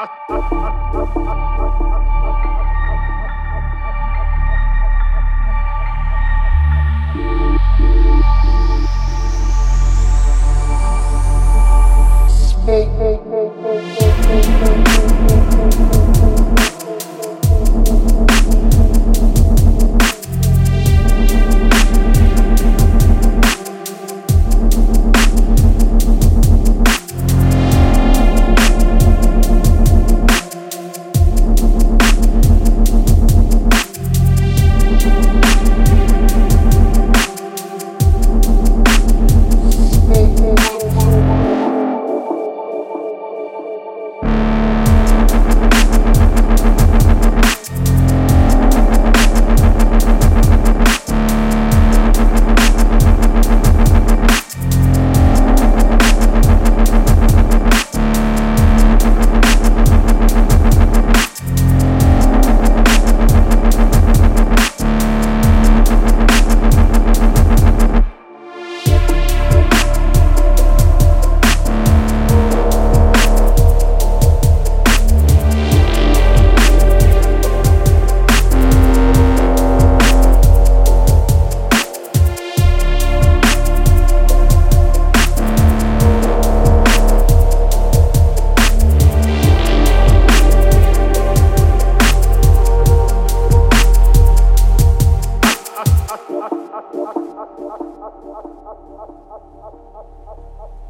あっあっあっあっあっあっあっ。